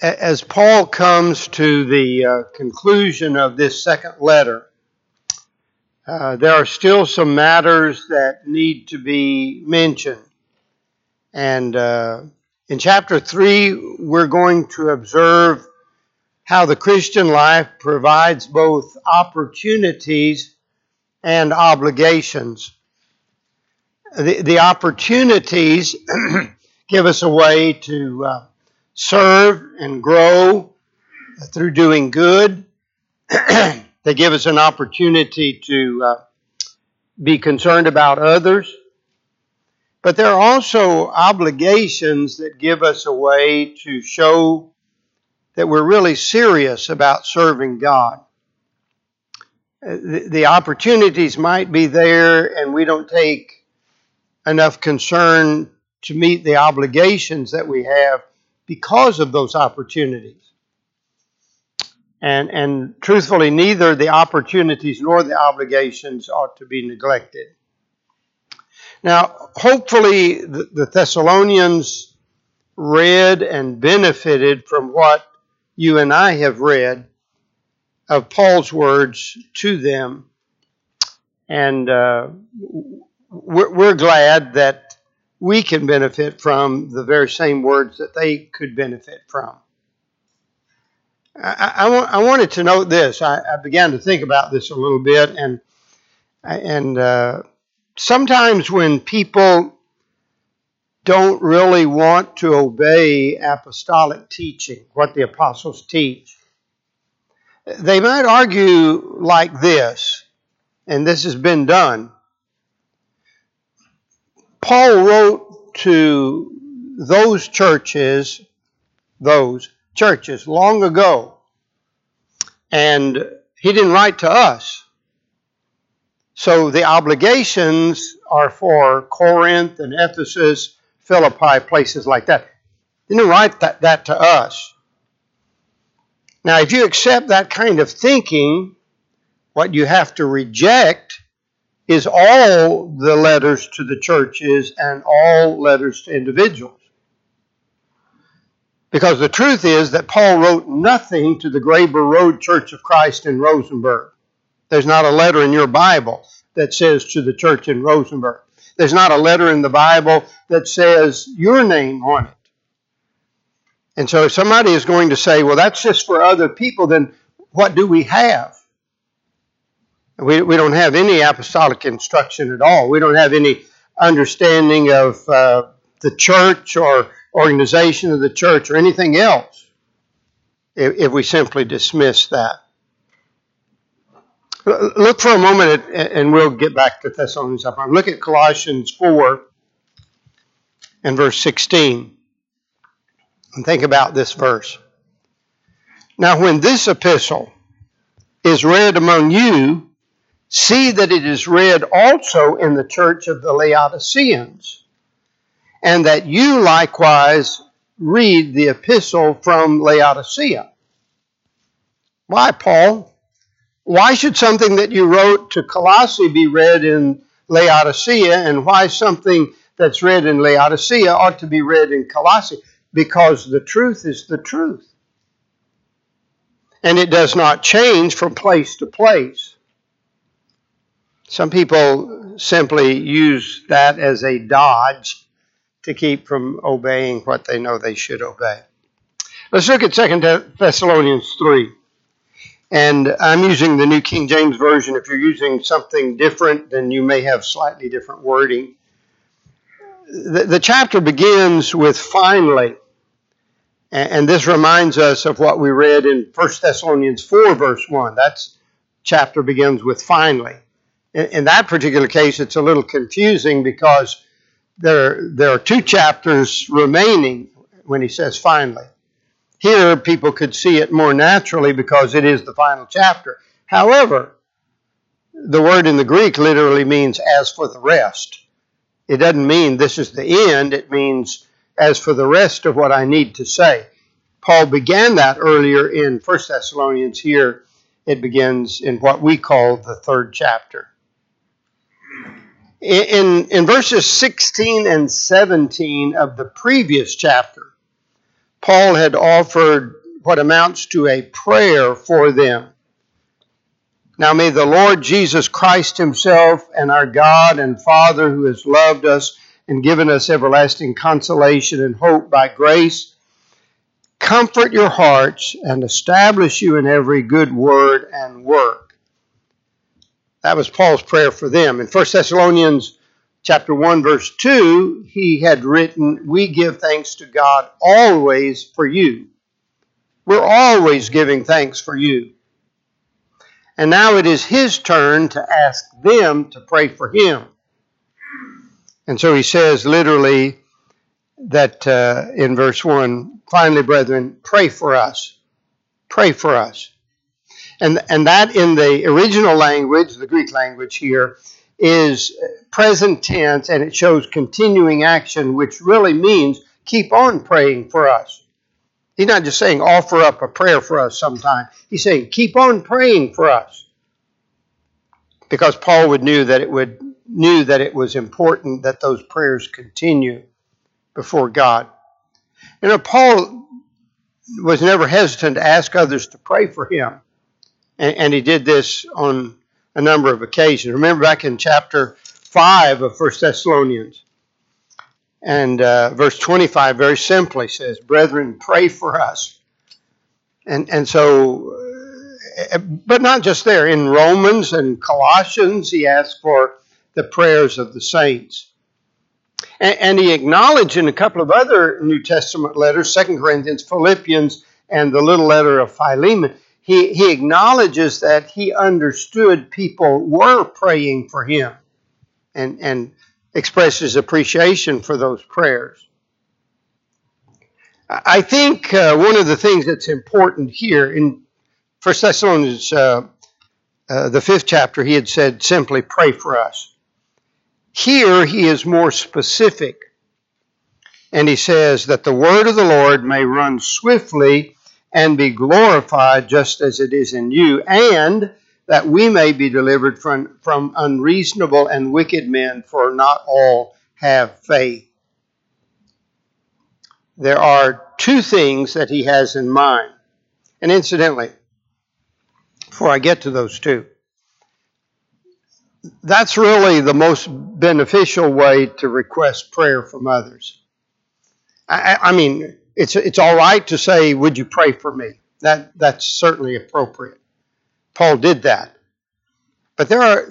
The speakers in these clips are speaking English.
as Paul comes to the uh, conclusion of this second letter, uh, there are still some matters that need to be mentioned. And uh, in chapter 3, we're going to observe how the Christian life provides both opportunities and obligations. The, the opportunities give us a way to uh, serve and grow through doing good. they give us an opportunity to uh, be concerned about others. But there are also obligations that give us a way to show that we're really serious about serving God. Uh, the, the opportunities might be there, and we don't take enough concern to meet the obligations that we have because of those opportunities. And, and truthfully, neither the opportunities nor the obligations ought to be neglected. Now, hopefully, the, the Thessalonians read and benefited from what you and I have read of Paul's words to them. And uh, we're, we're glad that we can benefit from the very same words that they could benefit from. I, I, I wanted to note this. I, I, began to think about this a little bit, and and uh, sometimes when people don't really want to obey apostolic teaching, what the apostles teach, they might argue like this, and this has been done. Paul wrote to those churches, those churches long ago, and he didn't write to us. So the obligations are for Corinth and Ephesus, Philippi, places like that. He didn't write that, that to us. Now, if you accept that kind of thinking, what you have to reject is all the letters to the churches and all letters to individuals. Because the truth is that Paul wrote nothing to the Graber Road Church of Christ in Rosenberg. There's not a letter in your Bible that says to the church in Rosenberg. There's not a letter in the Bible that says your name on it. And so if somebody is going to say, well, that's just for other people, then what do we have? We, we don't have any apostolic instruction at all. We don't have any understanding of uh, the church or organization of the church or anything else if, if we simply dismiss that. Look for a moment at, and we'll get back to Thessalonians. Look at Colossians 4 and verse 16. And think about this verse. Now, when this epistle is read among you, See that it is read also in the church of the Laodiceans, and that you likewise read the epistle from Laodicea. Why, Paul? Why should something that you wrote to Colossae be read in Laodicea, and why something that's read in Laodicea ought to be read in Colossae? Because the truth is the truth. And it does not change from place to place. Some people simply use that as a dodge to keep from obeying what they know they should obey. Let's look at 2 Thessalonians 3. And I'm using the New King James Version. If you're using something different, then you may have slightly different wording. The, the chapter begins with finally. And this reminds us of what we read in 1 Thessalonians 4, verse 1. That chapter begins with finally in, in that particular case, it's a little confusing because there, there are two chapters remaining when he says finally. Here, people could see it more naturally because it is the final chapter. However, the word in the Greek literally means as for the rest. It doesn't mean this is the end, it means as for the rest of what I need to say. Paul began that earlier in 1 Thessalonians. Here, it begins in what we call the third chapter in, in verses 16 and 17 of the previous chapter, Paul had offered what amounts to a prayer for them. Now may the Lord Jesus Christ Himself and our God and Father, who has loved us and given us everlasting consolation and hope by grace, comfort your hearts and establish you in every good word and work. That was Paul's prayer for them. In 1 Thessalonians chapter 1 verse 2, he had written, "We give thanks to God always for you." We're always giving thanks for you. And now it is his turn to ask them to pray for him. And so he says literally that uh, in verse 1 finally, brethren, pray for us. Pray for us. And, and that in the original language, the Greek language here, is present tense and it shows continuing action, which really means keep on praying for us. He's not just saying offer up a prayer for us sometime. He's saying keep on praying for us. Because Paul would knew that it would knew that it was important that those prayers continue before God. You know, Paul was never hesitant to ask others to pray for him. And, and he did this on a number of occasions. Remember back in chapter 5 of 1 Thessalonians, and uh, verse 25 very simply says, Brethren, pray for us. And, and so, uh, but not just there. In Romans and Colossians, he asked for the prayers of the saints. And, and he acknowledged in a couple of other New Testament letters, 2 Corinthians, Philippians, and the little letter of Philemon, he, he acknowledges that he understood people were praying for him. And, and expresses appreciation for those prayers. I think uh, one of the things that's important here in First Thessalonians, uh, uh, the fifth chapter, he had said simply, "Pray for us." Here he is more specific, and he says that the word of the Lord may run swiftly and be glorified, just as it is in you, and that we may be delivered from, from unreasonable and wicked men, for not all have faith. There are two things that he has in mind. And incidentally, before I get to those two, that's really the most beneficial way to request prayer from others. I, I mean, it's, it's all right to say, Would you pray for me? That, that's certainly appropriate. Paul did that. But there are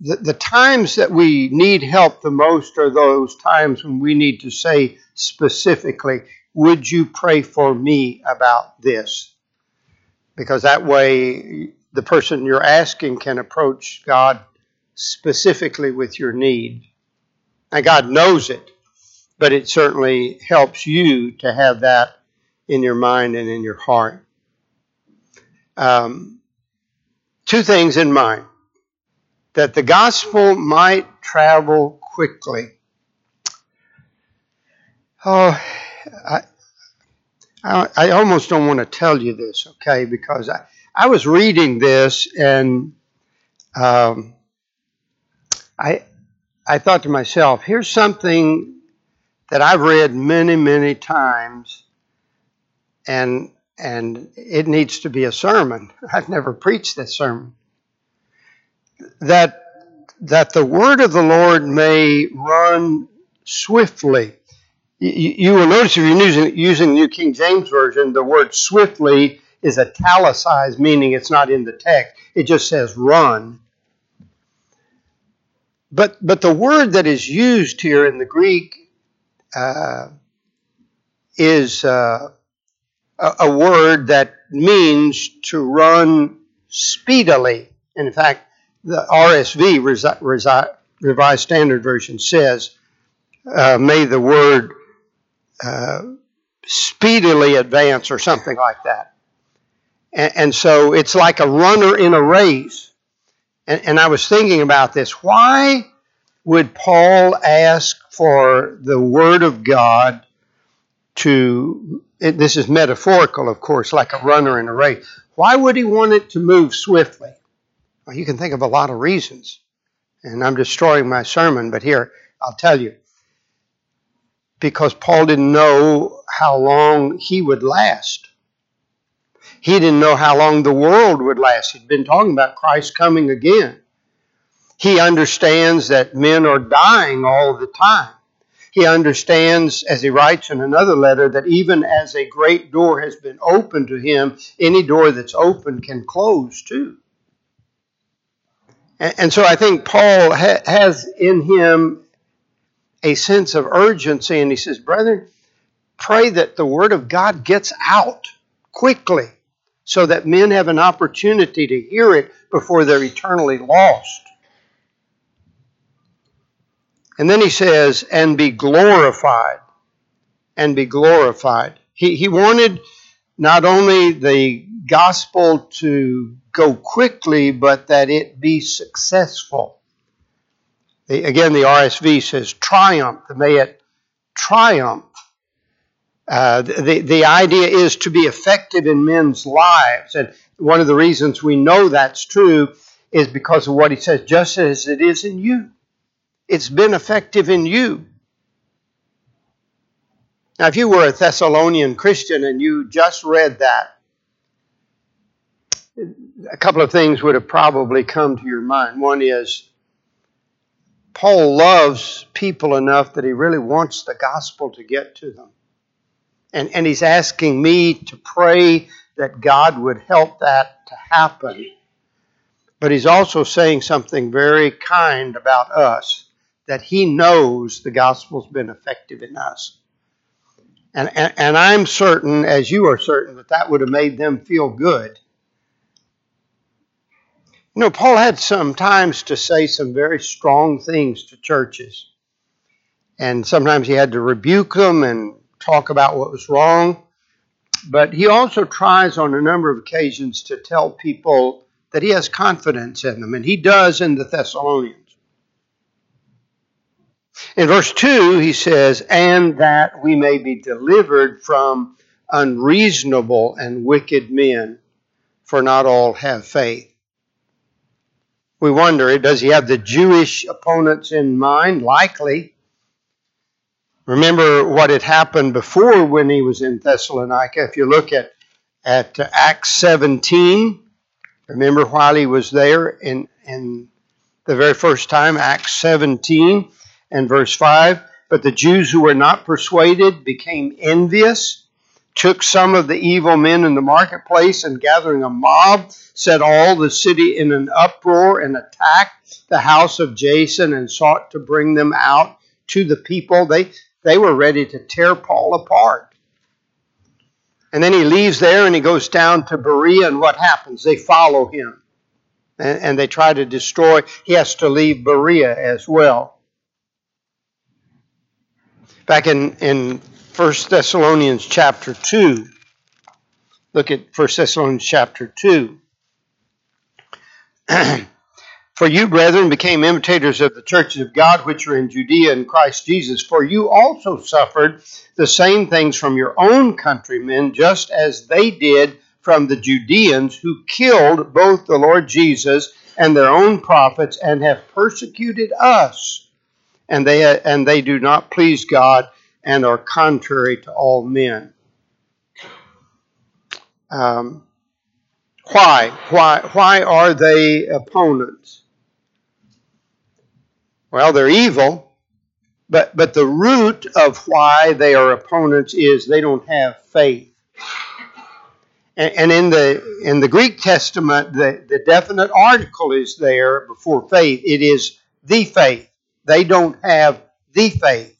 the, the, times that we need help the most are those times when we need to say specifically, Would you pray for me about this? Because that way the person you're asking can approach God specifically with your need. And God knows it, but it certainly helps you to have that in your mind and in your heart. Um, two things in mind that the gospel might travel quickly. Oh, I, I, I almost don't want to tell you this, okay, because I, I was reading this and um, I, I thought to myself, here's something that I've read many, many times, and and it needs to be a sermon. I've never preached this sermon. That that the word of the Lord may run swiftly. You, you will notice if you're using, using the New King James Version, the word swiftly is italicized, meaning it's not in the text. It just says run. But, but the word that is used here in the Greek uh, is uh, a, a word that means to run speedily. In fact, the RSV, Resi- Resi- Revised Standard Version, says, uh, may the word uh, speedily advance or something like that. And, and, so it's like a runner in a race. And, and I was thinking about this. Why would Paul ask for the Word of God to, this is metaphorical, of course, like a runner in a race. Why would he want it to move swiftly? Well, you can think of a lot of reasons. And I'm destroying my sermon, but here, I'll tell you. because Paul didn't know how long he would last. He didn't know how long the world would last. He'd been talking about Christ coming again. He understands that men are dying all the time. He understands, as he writes in another letter, that even as a great door has been opened to him, any door that's open can close too. And, so I think Paul has in him a sense of urgency, and he says, Brethren, pray that the Word of God gets out quickly so that men have an opportunity to hear it before they're eternally lost. And then he says, and be glorified. And be glorified. He, he wanted not only the gospel to go quickly, but that it be successful. The, again, the RSV says triumph, may it triumph. Uh, the, the idea is to be effective in men's lives. And one of the reasons we know that's true is because of what he says, just as it is in you. It's been effective in you. Now, if you were a Thessalonian Christian and you just read that, a couple of things would have probably come to your mind. One is Paul loves people enough that he really wants the gospel to get to them. And, and he's asking me to pray that God would help that to happen. But he's also saying something very kind about us that he knows the gospel's been effective in us. And, and, and I'm certain, as you are certain, that that would have made them feel good you know, Paul had sometimes to say some very strong things to churches. And sometimes he had to rebuke them and talk about what was wrong. But he also tries on a number of occasions to tell people that he has confidence in them, and he does in the Thessalonians. In verse 2, he says, And that we may be delivered from unreasonable and wicked men, for not all have faith we wonder does he have the Jewish opponents in mind? Likely. Remember what had happened before when he was in Thessalonica. If you look at, at Acts 17, remember while he was there in, in the very first time, Acts 17 and verse 5. But the Jews who were not persuaded became envious, took some of the evil men in the marketplace, and gathering a mob, set all the city in an uproar and attacked the house of Jason and sought to bring them out to the people. They, they were ready to tear Paul apart. And then he leaves there and he goes down to Berea, and what happens? They follow him and, they try to destroy. He has to leave Berea as well. Back in, in 1 Thessalonians chapter 2, look at 1 Thessalonians chapter 2. For you, brethren, became imitators of the churches of God which are in Judea in Christ Jesus. For you also suffered the same things from your own countrymen, just as they did from the Judeans, who killed both the Lord Jesus and their own prophets, and have persecuted us. And they, and they do not please God and are contrary to all men. Um, why? Why, why are they opponents? Well, they're evil, but, but the root of why they are opponents is they don't have faith. And, and in the in the Greek Testament, the, the definite article is there before faith. It is the faith. They don't have the faith.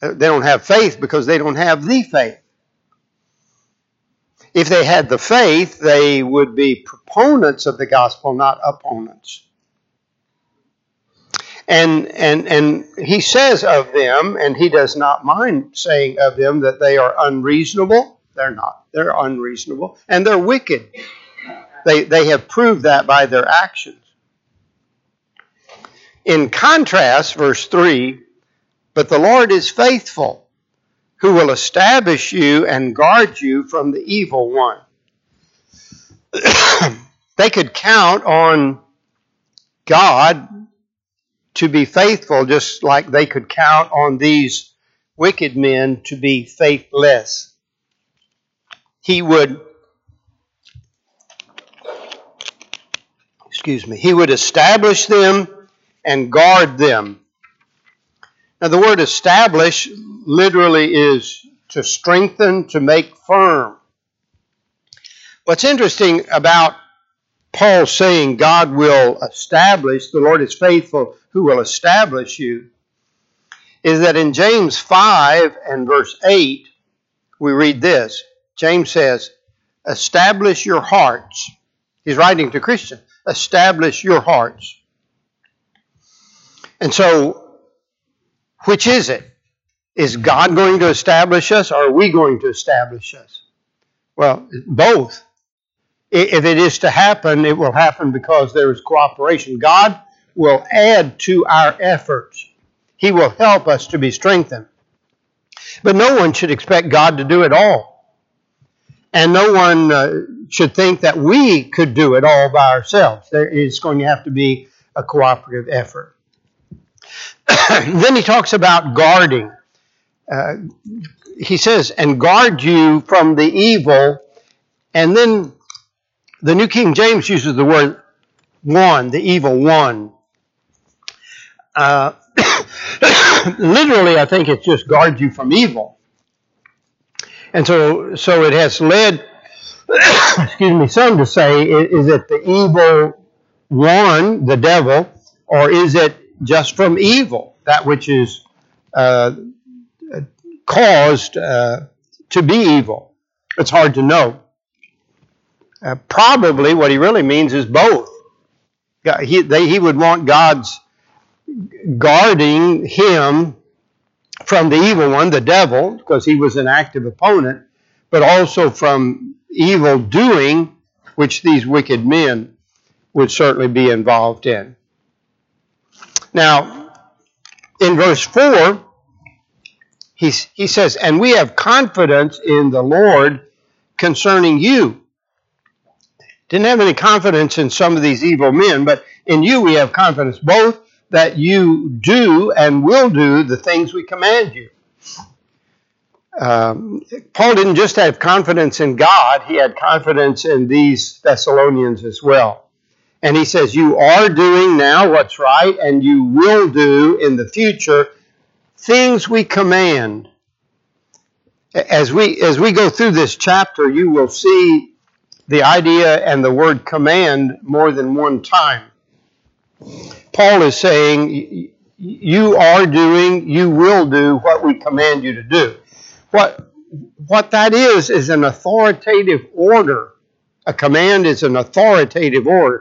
They don't have faith because they don't have the faith. If they had the faith, they would be proponents of the gospel, not opponents. And, and, and he says of them, and he does not mind saying of them that they are unreasonable. They're not. They're unreasonable. And they're wicked. They, they have proved that by their actions. In contrast, verse 3 But the Lord is faithful who will establish you and guard you from the evil one. they could count on God to be faithful, just like they could count on these wicked men to be faithless. He would, excuse me, he would establish them and guard them. Now, the word establish literally is to strengthen, to make firm. What's interesting about Paul saying God will establish, the Lord is faithful who will establish you, is that in James 5 and verse 8, we read this. James says, Establish your hearts. He's writing to Christians. Establish your hearts. And so, which is it? Is God going to establish us or are we going to establish us? Well, both. If it is to happen, it will happen because there is cooperation. God will add to our efforts. He will help us to be strengthened. But no one should expect God to do it all. And no one uh, should think that we could do it all by ourselves. There is going to have to be a cooperative effort. then he talks about guarding. Uh, he says, and guard you from the evil. And then the New King James uses the word one, the evil one. Uh, literally, I think it just guards you from evil. And so, so it has led, excuse me, some to say, is it the evil one, the devil, or is it just from evil, that which is uh, caused uh, to be evil? It's hard to know. Uh, probably what he really means is both. He, they, he would want God's guarding him from the evil one, the devil, because he was an active opponent, but also from evil doing, which these wicked men would certainly be involved in. Now, in verse 4, he, he says, And we have confidence in the Lord concerning you. Didn't have any confidence in some of these evil men, but in you we have confidence both that you do and will do the things we command you. Um, Paul didn't just have confidence in God, he had confidence in these Thessalonians as well. And he says, You are doing now what's right, and you will do in the future things we command. As we, as we go through this chapter, you will see the idea and the word command more than one time. Paul is saying, you are doing, you will do what we command you to do. What, what that is, is an authoritative order. A command is an authoritative order.